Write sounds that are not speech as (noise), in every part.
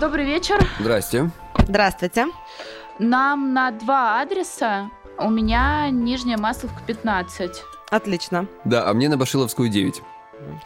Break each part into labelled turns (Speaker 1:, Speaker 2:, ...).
Speaker 1: Добрый вечер.
Speaker 2: Здрасте.
Speaker 3: Здравствуйте.
Speaker 1: Нам на два адреса. У меня Нижняя Масловка 15.
Speaker 3: Отлично.
Speaker 2: Да, а мне на Башиловскую 9.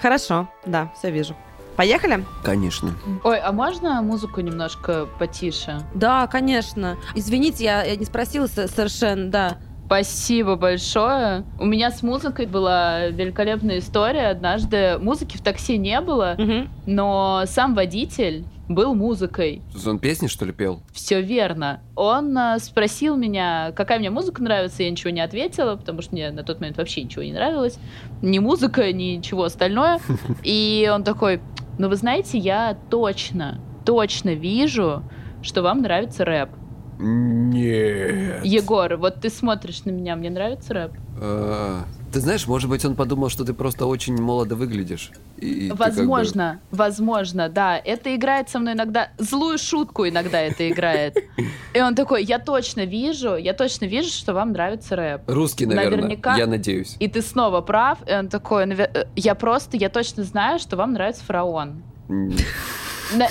Speaker 3: Хорошо, да, все вижу. Поехали?
Speaker 2: Конечно.
Speaker 1: Ой, а можно музыку немножко потише?
Speaker 3: Да, конечно. Извините, я, я не спросила со- совершенно, да.
Speaker 1: Спасибо большое. У меня с музыкой была великолепная история. Однажды музыки в такси не было,
Speaker 3: Мгм.
Speaker 1: но сам водитель был музыкой.
Speaker 2: Он песни, что ли, пел?
Speaker 1: Все верно. Он э, спросил меня, какая мне музыка нравится, я ничего не ответила, потому что мне на тот момент вообще ничего не нравилось. Ни музыка, ни ничего остальное. (laughs) И он такой, ну вы знаете, я точно, точно вижу, что вам нравится рэп.
Speaker 2: Нет.
Speaker 1: Егор, вот ты смотришь на меня, мне нравится рэп?
Speaker 2: А, Ты знаешь, может быть, он подумал, что ты просто очень молодо выглядишь. И ты как бы-
Speaker 1: Возможно, возможно, да. Это играет со мной иногда, злую шутку иногда это играет. (laughs) И он такой, я точно вижу, я точно вижу, что вам нравится рэп.
Speaker 2: Русский, наверное.
Speaker 1: Наверняка.
Speaker 2: Я надеюсь.
Speaker 1: И ты снова прав. И он такой, «Наве- э, я просто, я точно знаю, что вам нравится фараон.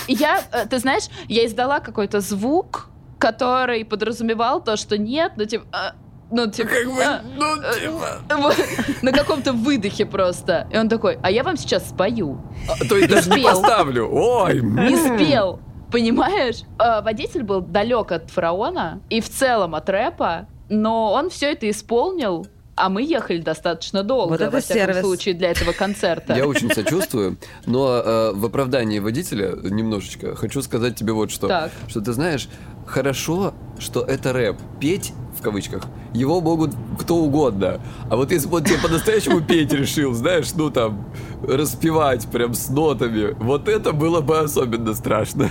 Speaker 1: Я, э, ты знаешь, я издала какой-то звук, который подразумевал то, что нет, ну типа, э, ну типа,
Speaker 2: Как бы,
Speaker 1: э,
Speaker 2: ну,
Speaker 1: э,
Speaker 2: типа. (laughs)
Speaker 1: на каком-то выдохе просто. И он такой, а я вам сейчас спою.
Speaker 2: А, То есть даже не поставлю. Ой.
Speaker 1: Не спел. Понимаешь? Э, Водитель был далек от фараона и в целом от рэпа, но он все это исполнил, а мы ехали достаточно долго,
Speaker 3: Вот это
Speaker 1: во всяком
Speaker 3: сервис.
Speaker 1: случае, для этого концерта.
Speaker 2: Я очень сочувствую, но э, в оправдании водителя немножечко хочу сказать тебе вот что.
Speaker 1: Так.
Speaker 2: Что ты знаешь, хорошо, что это рэп. Петь, в кавычках, его могут кто угодно. А вот если бы он тебе по-настоящему петь решил, знаешь, ну там, распевать прям с нотами, вот это было бы особенно страшно.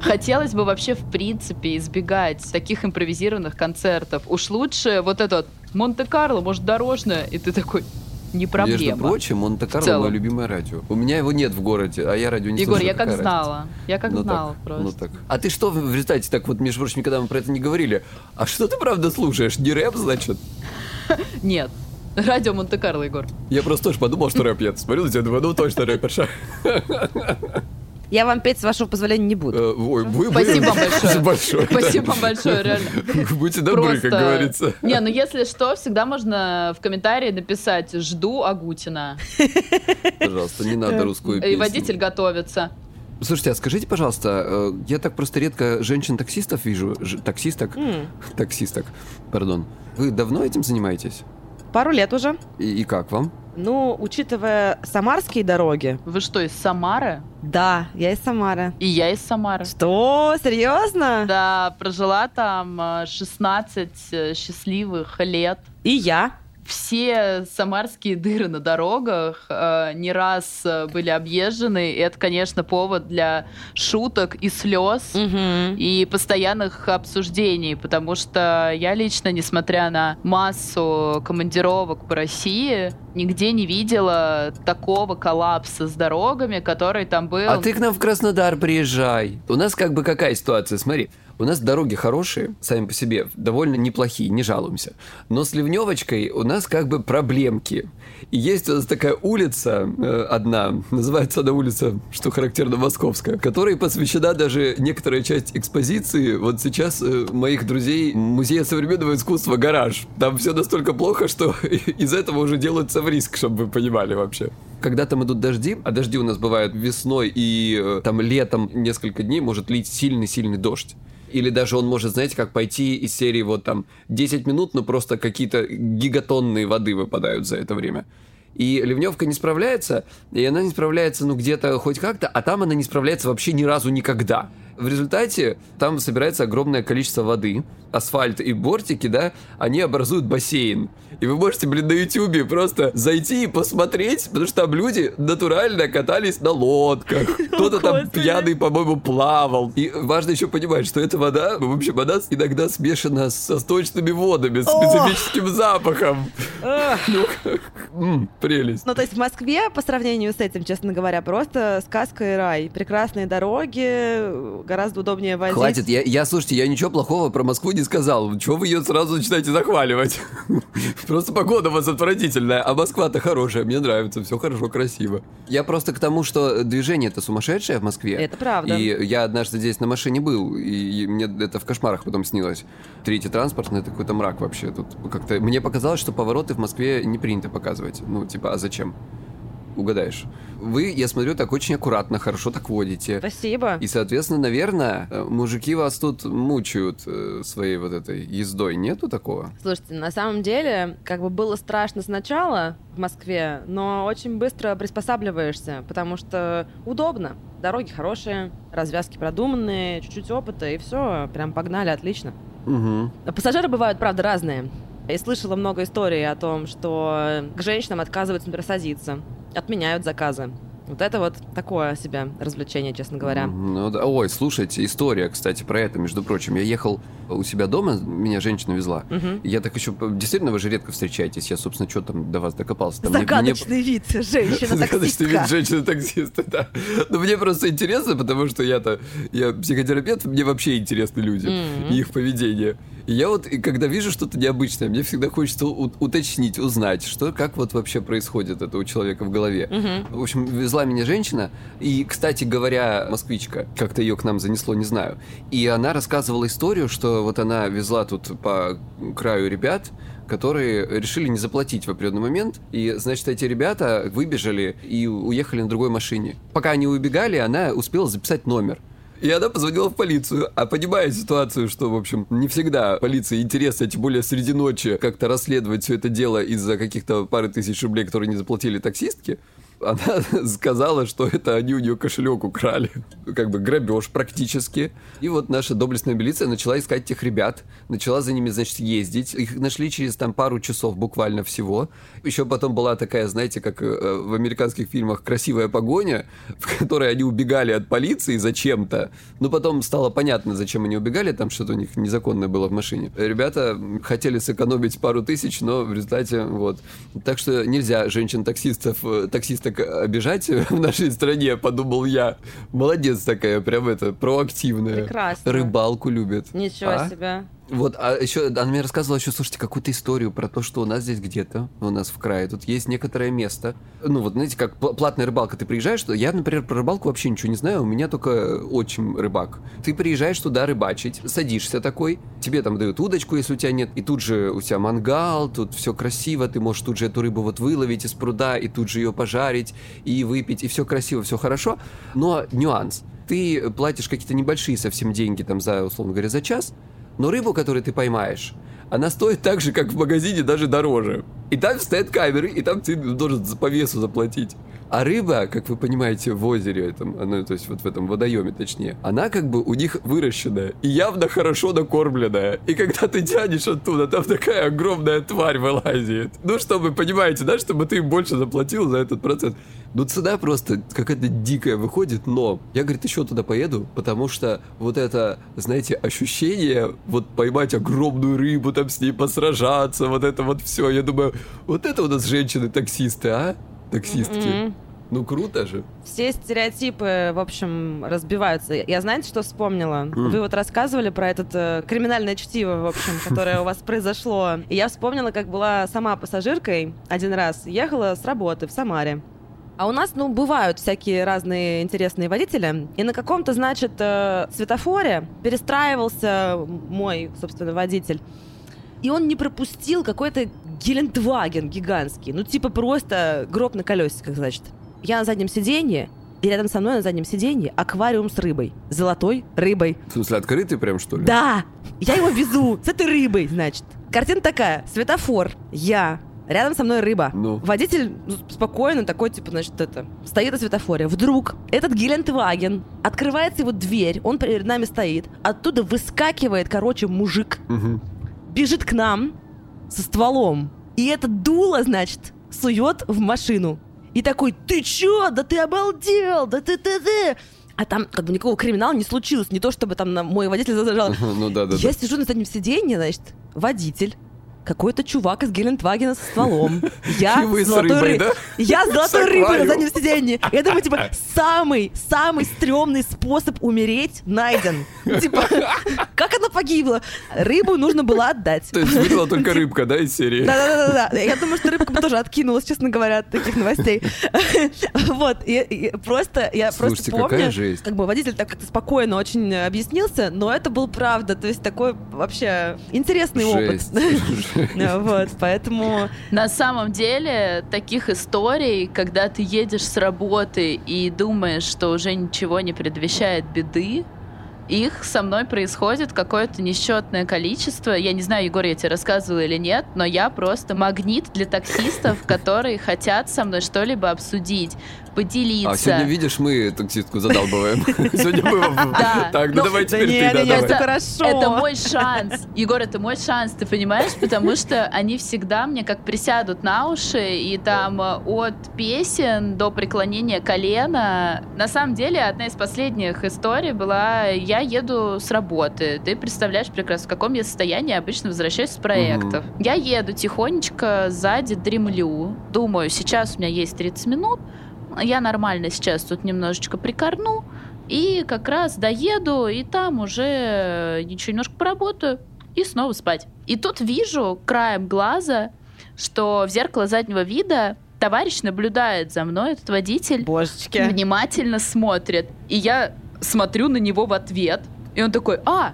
Speaker 1: Хотелось бы вообще в принципе избегать таких импровизированных концертов. Уж лучше вот этот Монте-Карло, может, дорожное, и ты такой, не
Speaker 2: Между
Speaker 1: проблема.
Speaker 2: прочим,
Speaker 1: В
Speaker 2: Монте-Карло мое любимое радио. У меня его нет в городе, а я радио не
Speaker 1: Егор,
Speaker 2: слушаю.
Speaker 1: я как
Speaker 2: разница?
Speaker 1: знала. Я как
Speaker 2: Ну
Speaker 1: знала
Speaker 2: так,
Speaker 1: просто.
Speaker 2: ну так. А ты что в результате, так вот, между прочим, никогда мы про это не говорили, а что ты правда слушаешь? Не рэп, значит? (laughs)
Speaker 1: Нет. Радио Монте-Карло, Егор.
Speaker 2: Я просто тоже подумал, что рэп нет. Смотрю на тебя, думаю, ну точно рэперша. (laughs)
Speaker 3: Я вам петь, с вашего позволения, не буду.
Speaker 2: Э, Ой, вы- вы-
Speaker 1: Спасибо большое.
Speaker 2: большое. да.
Speaker 1: Спасибо вам большое, реально.
Speaker 2: Будьте добры, как
Speaker 1: Просто-
Speaker 2: говорится.
Speaker 1: Не, ну если что, всегда можно в комментарии написать «Жду Агутина».
Speaker 2: Пожалуйста, не надо русскую
Speaker 1: И
Speaker 2: песню.
Speaker 1: водитель готовится.
Speaker 2: Слушайте, а скажите, пожалуйста, э, я так просто редко женщин-таксистов вижу. Ж- Таксисток?
Speaker 3: М,
Speaker 2: Таксисток, пардон. Вы давно этим занимаетесь?
Speaker 3: Пару лет уже.
Speaker 2: И, и как вам?
Speaker 3: Ну, учитывая самарские дороги,
Speaker 1: Вы что, из Самары?
Speaker 3: Да, я из Самары.
Speaker 1: И я из Самары.
Speaker 3: Что? Серьезно?
Speaker 1: Да, прожила там э, 16 э, счастливых лет.
Speaker 3: И я.
Speaker 1: Все самарские дыры на дорогах э, не раз э, были объезжены, и это, конечно, повод для шуток и слез.
Speaker 3: Мгм.
Speaker 1: и постоянных обсуждений, потому что я лично, несмотря на массу командировок по России, нигде не видела такого коллапса с дорогами, который там был.
Speaker 2: А ты к нам в Краснодар приезжай. У нас как бы какая ситуация? Смотри, у нас дороги хорошие, сами по себе, довольно неплохие, не жалуемся. Но с ливневочкой у нас как бы проблемки. И есть у нас такая улица э, одна, называется она улица, что характерно, Московская, которой посвящена даже некоторая часть экспозиции. Вот сейчас э, моих друзей Музея современного искусства «Гараж». Там все настолько плохо, что (laughs) из этого уже делают в риск, чтобы вы понимали вообще. Когда там идут дожди, а дожди у нас бывают весной и э, там летом несколько дней может лить сильный-сильный дождь. Или даже он может, знаете, как пойти из серии вот там 10 минут, но просто какие-то гигатонные воды выпадают за это время. И ливневка не справляется, и она не справляется, ну, где-то хоть как-то, а там она не справляется вообще ни разу никогда. В результате там собирается огромное количество воды, асфальт и бортики, да, они образуют бассейн. И вы можете, блин, на ютюбе просто зайти и посмотреть, потому что там люди натурально катались на лодках. (laughs) Кто-то там пьяный, по-моему, плавал. И важно еще понимать, что эта вода, в общем, она иногда смешана со сточными водами, с специфическим запахом. (laughs) Ну, прелесть.
Speaker 3: Ну, то есть в Москве, по сравнению с этим, честно говоря, просто сказка и рай. Прекрасные дороги, гораздо удобнее возить.
Speaker 2: Хватит, я, слушайте, я ничего плохого про Москву не сказал. Чего вы ее сразу начинаете захваливать? (laughs) Просто погода у вас отвратительная, а Москва-то хорошая, мне нравится, все хорошо, красиво. Я просто к тому, что движение это сумасшедшее в Москве.
Speaker 3: Это правда.
Speaker 2: И я однажды здесь на машине был, и мне это в кошмарах потом снилось. Третий транспортный, это какой-то мрак вообще. Тут как-то мне показалось, что повороты в Москве не принято показывать. Ну, типа, а зачем? Угадаешь. Вы, я смотрю, так очень аккуратно, хорошо так водите.
Speaker 3: Спасибо.
Speaker 2: И, соответственно, наверное, э, мужики вас тут мучают э, своей вот этой ездой. Нету такого?
Speaker 3: Слушайте, на самом деле, как бы было страшно сначала в Москве, но очень быстро приспосабливаешься, потому что удобно. Дороги хорошие, развязки продуманные, чуть-чуть опыта, и все, прям погнали, отлично.
Speaker 2: Угу.
Speaker 3: Пассажиры бывают, правда, разные. И слышала много историй о том, что к женщинам отказываются, например, садиться, отменяют заказы. Вот это вот такое себе развлечение, честно говоря.
Speaker 2: Ну да. Ой, слушайте, история, кстати, про это, между прочим. Я ехал у себя дома, меня женщина везла.
Speaker 3: Мгм.
Speaker 2: Я так еще... Действительно, вы же редко встречаетесь. Я, собственно, что там до вас докопался? Там мне- мне-
Speaker 3: Загадочный вид (laughs) женщина
Speaker 2: Загадочный вид женщины-таксиста, да. Но мне просто интересно, потому что я-то, я психотерапевт, мне вообще интересны люди
Speaker 3: Мгм.
Speaker 2: и их поведение. И я вот, и когда вижу что-то необычное, мне всегда хочется у- уточнить, узнать, что, как вот вообще происходит это у человека в голове.
Speaker 3: Мгм.
Speaker 2: В общем, везла меня женщина, и, кстати говоря, москвичка, как-то ее к нам занесло, не знаю. И она рассказывала историю, что вот она везла тут по краю ребят, которые решили не заплатить в определенный момент. И, значит, эти ребята выбежали и уехали на другой машине. Пока они убегали, она успела записать номер. И она позвонила в полицию, а понимая ситуацию, что, в общем, не всегда полиции интересно, тем более среди ночи, как-то расследовать все это дело из-за каких-то пары тысяч рублей, которые не заплатили таксистки, она (laughs) сказала, что это они у нее кошелек украли. Как бы грабеж практически. И вот наша доблестная милиция начала искать этих ребят, начала за ними, значит, ездить. Их нашли через там пару часов буквально всего. Еще потом была такая, знаете, как э, в американских фильмах красивая погоня, в которой они убегали от полиции зачем-то. Но потом стало понятно, зачем они убегали, там что-то у них незаконное было в машине. Ребята хотели сэкономить пару тысяч, но в результате вот. Так что нельзя женщин-таксистов, э, таксисток обижать (laughs) в нашей стране, подумал я. Молодец такая, прям это, проактивная.
Speaker 3: Прекрасно.
Speaker 2: Рыбалку любит.
Speaker 3: Ничего
Speaker 2: А?
Speaker 3: себе.
Speaker 2: Вот, а еще она мне рассказывала еще, слушайте, какую-то историю про то, что у нас здесь где-то, у нас в крае, тут есть некоторое место. Ну, вот, знаете, как пл- платная рыбалка, ты приезжаешь, что я, например, про рыбалку вообще ничего не знаю, у меня только отчим рыбак. Ты приезжаешь туда рыбачить, садишься такой, тебе там дают удочку, если у тебя нет, и тут же у тебя мангал, тут все красиво, ты можешь тут же эту рыбу вот выловить из пруда, и тут же ее пожарить, и выпить, и все красиво, все хорошо. Но нюанс. Ты платишь какие-то небольшие совсем деньги там за, условно говоря, за час, но рыбу, которую ты поймаешь, она стоит так же, как в магазине, даже дороже. И там стоят камеры, и там ты должен за- по весу заплатить. А рыба, как вы понимаете, в озере этом, она, то есть вот в этом водоеме точнее, она как бы у них выращенная и явно хорошо накормленная. И когда ты тянешь оттуда, там такая огромная тварь вылазит. Ну, чтобы, понимаете, да, чтобы ты больше заплатил за этот процесс. Ну, цена просто какая-то дикая выходит, но я, говорит, еще туда поеду, потому что вот это, знаете, ощущение, вот поймать огромную рыбу, там с ней посражаться, вот это вот все. Я думаю, вот это у нас женщины-таксисты, а? Таксистки.
Speaker 3: Мгм.
Speaker 2: Ну, круто же.
Speaker 3: Все стереотипы, в общем, разбиваются. Я знаете, что вспомнила?
Speaker 2: М.
Speaker 3: Вы вот рассказывали про это э, криминальное чтиво, в общем, которое у вас произошло. И я вспомнила, как была сама пассажиркой один раз. Ехала с работы в Самаре. А у нас, ну, бывают всякие разные интересные водители. И на каком-то, значит, э, светофоре перестраивался мой, собственно, водитель. И он не пропустил какой-то Гелендваген гигантский. Ну, типа просто гроб на колесиках, значит. Я на заднем сиденье, и рядом со мной на заднем сиденье аквариум с рыбой. Золотой рыбой.
Speaker 2: В смысле, открытый прям, что ли?
Speaker 3: Да! Я его везу с этой рыбой, значит. Картина такая. Светофор. Я. Рядом со мной рыба.
Speaker 2: Ну.
Speaker 3: Водитель спокойно такой, типа, значит, это, стоит на светофоре. Вдруг этот Гелендваген, открывается его дверь, он перед нами стоит, оттуда выскакивает, короче, мужик,
Speaker 2: Мгм.
Speaker 3: бежит к нам со стволом. И это дуло, значит, сует в машину. И такой, ты чё? Да ты обалдел! Да ты ты ты! А там как бы никакого криминала не случилось. Не то, чтобы там на- мой водитель зажал.
Speaker 2: Ну да, да,
Speaker 3: Я
Speaker 2: да.
Speaker 3: сижу на заднем сиденье, значит, водитель. Какой-то чувак из Гелендвагена со стволом. Я (laughs) с золотой
Speaker 2: рыбой,
Speaker 3: ры-
Speaker 2: да?
Speaker 3: Я с золотой рыбой на заднем сиденье. Я думаю, типа, самый, самый стрёмный способ умереть найден. Типа, (laughs) как погибла. Рыбу нужно было отдать.
Speaker 2: То есть выжила только рыбка, да, из серии?
Speaker 3: Да-да-да. Я думаю, что рыбка бы тоже откинулась, честно говоря, от таких новостей. Вот. Просто, я просто помню, как бы водитель так как-то спокойно очень объяснился, но это был правда. То есть такой вообще интересный опыт. (laughs) Вот, поэтому...
Speaker 1: На самом деле, таких историй, когда ты едешь с работы и думаешь, что уже ничего не предвещает беды, их со мной происходит какое-то несчетное количество. Я не знаю, Егор, я тебе рассказывала или нет, но я просто магнит для таксистов, (laughs) которые хотят со мной что-либо обсудить поделиться.
Speaker 2: А сегодня, видишь, мы таксистку задалбываем. (laughs) Сегодня мы Так, ну давай теперь ты,
Speaker 3: Это хорошо.
Speaker 1: Это мой шанс. Егор, это мой шанс, ты понимаешь? Потому что они всегда мне как присядут на уши, и там э, от песен до преклонения колена. На самом деле, одна из последних историй была, я еду с работы. Ты представляешь прекрасно, в каком я состоянии обычно возвращаюсь с проектов. Я еду тихонечко сзади, дремлю. Думаю, сейчас у меня есть 30 минут, я нормально сейчас тут немножечко прикорну, и как раз доеду, и там уже еще немножко поработаю, и снова спать. И тут вижу краем глаза, что в зеркало заднего вида товарищ наблюдает за мной, этот водитель.
Speaker 3: Божечки.
Speaker 1: Внимательно смотрит. И я смотрю на него в ответ. И он такой, а,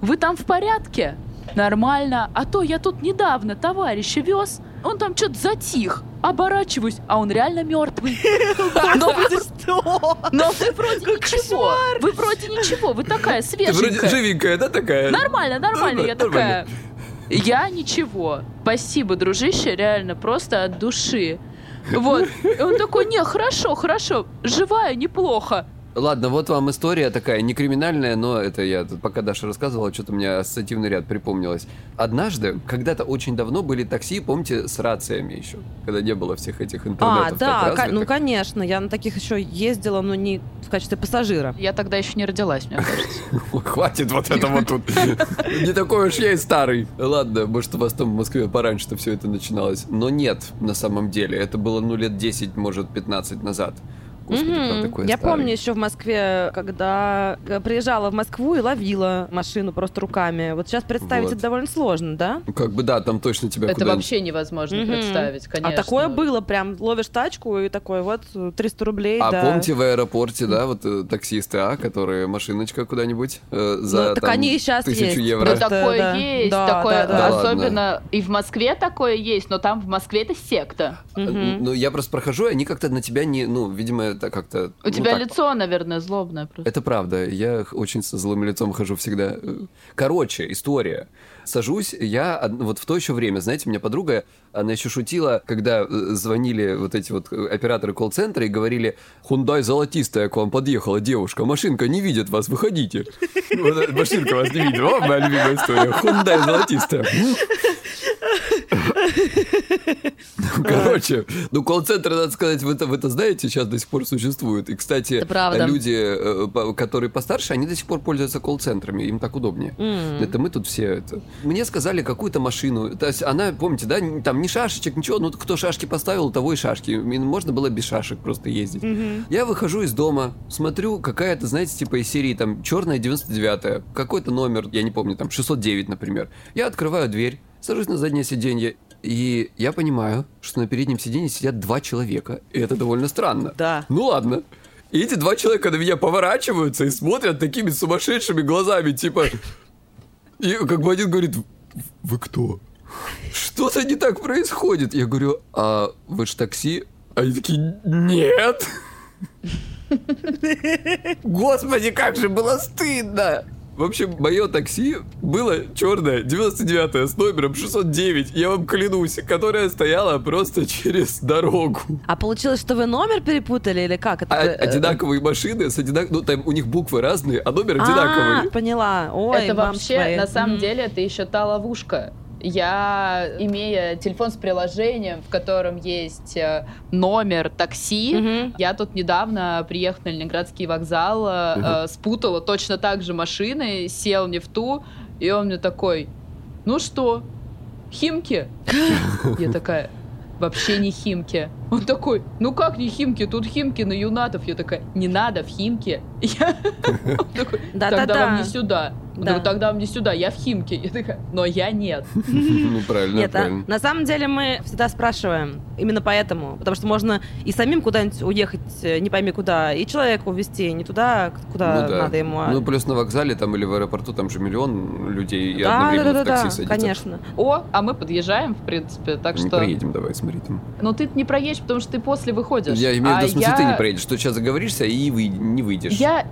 Speaker 1: вы там в порядке? Нормально. А то я тут недавно товарища вез. Он там что-то затих. Оборачиваюсь, а он реально мертвый. (laughs)
Speaker 3: Но вы что?
Speaker 1: Но вы вроде ничего. Вы вроде ничего. Вы такая свеженькая. Вроде
Speaker 2: живенькая, да, такая?
Speaker 1: Нормально, нормально. Я такая... Я ничего. Спасибо, дружище, реально, просто от души. Вот. И он такой, не, хорошо, хорошо, живая, неплохо.
Speaker 2: Ладно, вот вам история такая, не криминальная, но это я пока Даша рассказывала, что-то у меня ассоциативный ряд припомнилось. Однажды, когда-то очень давно были такси, помните, с рациями еще, когда не было всех этих интернетов.
Speaker 3: А, да, ну конечно, я на таких еще ездила, но не в качестве пассажира.
Speaker 1: Я тогда еще не родилась, мне кажется. (laughs)
Speaker 2: Хватит вот этого тут. (laughs) Не такой уж я и старый. Ладно, может, у вас там в Москве пораньше все это начиналось. Но нет, на самом деле. Это было, ну, лет 10, может, 15 назад.
Speaker 3: Господи, mm-hmm. такое Я старый. помню еще в Москве, когда приезжала в Москву и ловила машину просто руками. Вот сейчас представить вот. это довольно сложно, да?
Speaker 2: Ну, как бы да, там точно тебя
Speaker 1: Это вообще невозможно mm-hmm. представить, а конечно.
Speaker 3: А такое было, прям ловишь тачку и такой вот 300 рублей,
Speaker 2: А
Speaker 3: да.
Speaker 2: помните в аэропорте, да, вот э, таксисты, а, которые машиночка куда-нибудь э, за ну, так там, они и сейчас тысячу есть. евро?
Speaker 1: Да, такое да. есть, да, такое, да, да. особенно ладно. и в Москве такое есть, но там в Москве это секта.
Speaker 2: Mm-hmm. Ну, я просто прохожу, и они как-то на тебя не, ну, видимо, это как-то...
Speaker 1: У тебя так... лицо, наверное, злобное просто.
Speaker 2: Это правда. Я очень со злым лицом хожу всегда. Короче, история. Сажусь, я вот в то еще время, знаете, у меня подруга, она еще шутила, когда э, звонили вот эти вот операторы колл-центра и говорили, Хундай золотистая к вам подъехала девушка, машинка не видит вас, выходите. (laughs) Машинка вас не видит. О, моя любимая история. Хундай золотистая. Короче, ну колл-центр, надо сказать, вы это, вы это знаете, сейчас до сих пор существует. И, кстати, люди, э, которые постарше, они до сих пор пользуются колл-центрами, им так удобнее. Mm. Это мы тут все это. Мне сказали какую-то машину, то есть она, помните, да, там ни шашечек, ничего, ну кто шашки поставил, того и шашки. Можно было без шашек просто ездить. Mm-hmm. Я выхожу из дома, смотрю, какая-то, знаете, типа из серии там черная 99-я, какой-то номер, я не помню, там 609, например. Я открываю дверь, сажусь на заднее сиденье, и я понимаю, что на переднем сиденье сидят два человека. И это довольно странно.
Speaker 3: Да.
Speaker 2: Ну ладно. И эти два человека на меня поворачиваются и смотрят такими сумасшедшими глазами, типа... И как бы один говорит, вы кто? Что-то не так происходит. Я говорю, а вы ж такси? А они такие, нет. (laughs) Господи, как же было стыдно! В общем, мое такси было черное, 99-е, с номером 609, я вам клянусь, которая стояла просто через дорогу.
Speaker 3: А получилось, что вы номер перепутали или как?
Speaker 2: Это... А, одинаковые машины, с одинак... ну там у них буквы разные, а номер одинаковый.
Speaker 3: А, поняла. Ой,
Speaker 1: это вообще, свои. на самом деле, это еще та ловушка я, имея телефон с приложением, в котором есть э, номер такси, угу. я тут недавно приехала на Ленинградский вокзал, угу. э, спутала точно так же машины, сел не в ту, и он мне такой, ну что, Химки? (laughs) Я такая, вообще не Химки. Он такой, ну как не Химки, тут Химки на Юнатов. Я такая, не надо в Химки. (laughs) Он (laughs) такой, тогда вам не сюда. Он
Speaker 3: Да.
Speaker 1: такой, тогда мне сюда, я в Химке. Я такая, но я нет. (laughs)
Speaker 2: Ну, правильно,
Speaker 3: Нет, а
Speaker 2: правильно.
Speaker 3: на самом деле мы всегда спрашиваем. Именно поэтому. Потому что можно и самим куда-нибудь уехать, э, не пойми куда, и человека увезти не туда, куда
Speaker 2: Ну да.
Speaker 3: надо ему. а-
Speaker 2: Ну, плюс на вокзале там или в аэропорту там же миллион людей и
Speaker 3: да,
Speaker 2: одновременно
Speaker 3: да,
Speaker 2: в
Speaker 3: да,
Speaker 2: такси
Speaker 3: да,
Speaker 2: садится.
Speaker 3: конечно.
Speaker 1: О, а мы подъезжаем, в принципе, так
Speaker 2: Не
Speaker 1: что...
Speaker 2: проедем, давай, смотри там.
Speaker 1: Ну ты не проедешь, потому что ты после выходишь.
Speaker 2: Я имею в
Speaker 1: А
Speaker 2: виду, в смысле,
Speaker 1: я-
Speaker 2: ты не проедешь, что сейчас заговоришься и вы не выйдешь.
Speaker 1: Я,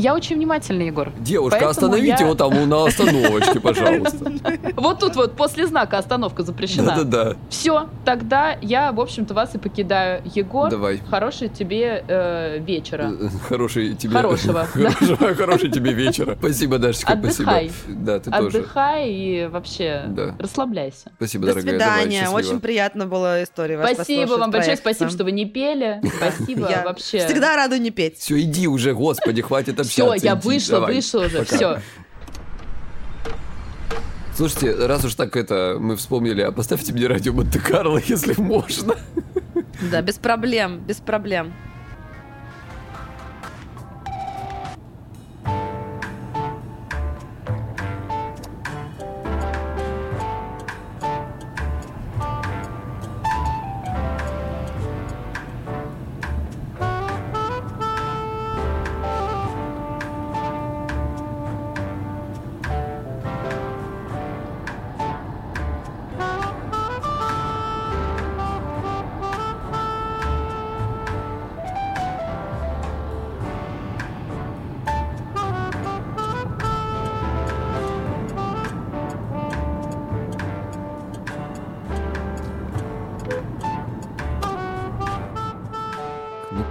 Speaker 1: я очень внимательный, Егор.
Speaker 2: Девушка, остановите
Speaker 1: я-
Speaker 2: его там на остановочке, пожалуйста. (laughs)
Speaker 1: Вот тут вот после знака остановка запрещена.
Speaker 2: Да-да-да.
Speaker 1: Все, тогда я, в общем-то, вас и покидаю. Егор,
Speaker 2: Давай.
Speaker 1: хорошего тебе э, вечера.
Speaker 2: Э, Хороший тебе...
Speaker 1: Хорошего, (laughs) да.
Speaker 2: Хорошего, хороший тебе вечера. Спасибо, Дашечка, спасибо.
Speaker 1: Отдыхай.
Speaker 2: Да, ты тоже.
Speaker 1: Отдыхай и вообще
Speaker 2: Да.
Speaker 1: расслабляйся.
Speaker 2: Спасибо,
Speaker 3: До
Speaker 2: дорогая. Давай,
Speaker 3: свидания.
Speaker 2: счастливо.
Speaker 3: Очень приятно было историю вас
Speaker 1: спасибо вам большое, спасибо, что вы не пели. (laughs) Спасибо
Speaker 3: Я
Speaker 1: вообще.
Speaker 3: Всегда рада не петь.
Speaker 2: Все, иди уже, господи, хватит
Speaker 1: Все, я вышла,
Speaker 2: давай.
Speaker 1: вышла уже,
Speaker 2: Пока.
Speaker 1: все.
Speaker 2: Слушайте, раз уж так это мы вспомнили, а поставьте мне радио Монте-Карло, (laughs) если можно.
Speaker 3: Да, без проблем, без проблем.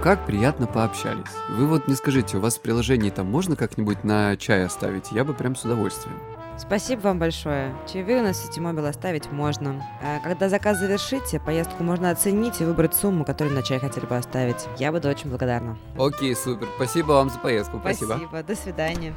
Speaker 2: Как приятно пообщались. Вы вот не скажите, у вас в приложении там можно как-нибудь на чай оставить? Я бы прям с удовольствием.
Speaker 3: Спасибо вам большое. Чаевые у нас в сети мобил оставить можно. А Когда заказ завершите, поездку можно оценить и выбрать сумму, которую на чай хотели бы оставить. Я буду очень благодарна.
Speaker 2: Окей, супер. Спасибо вам за поездку. Спасибо.
Speaker 3: До свидания.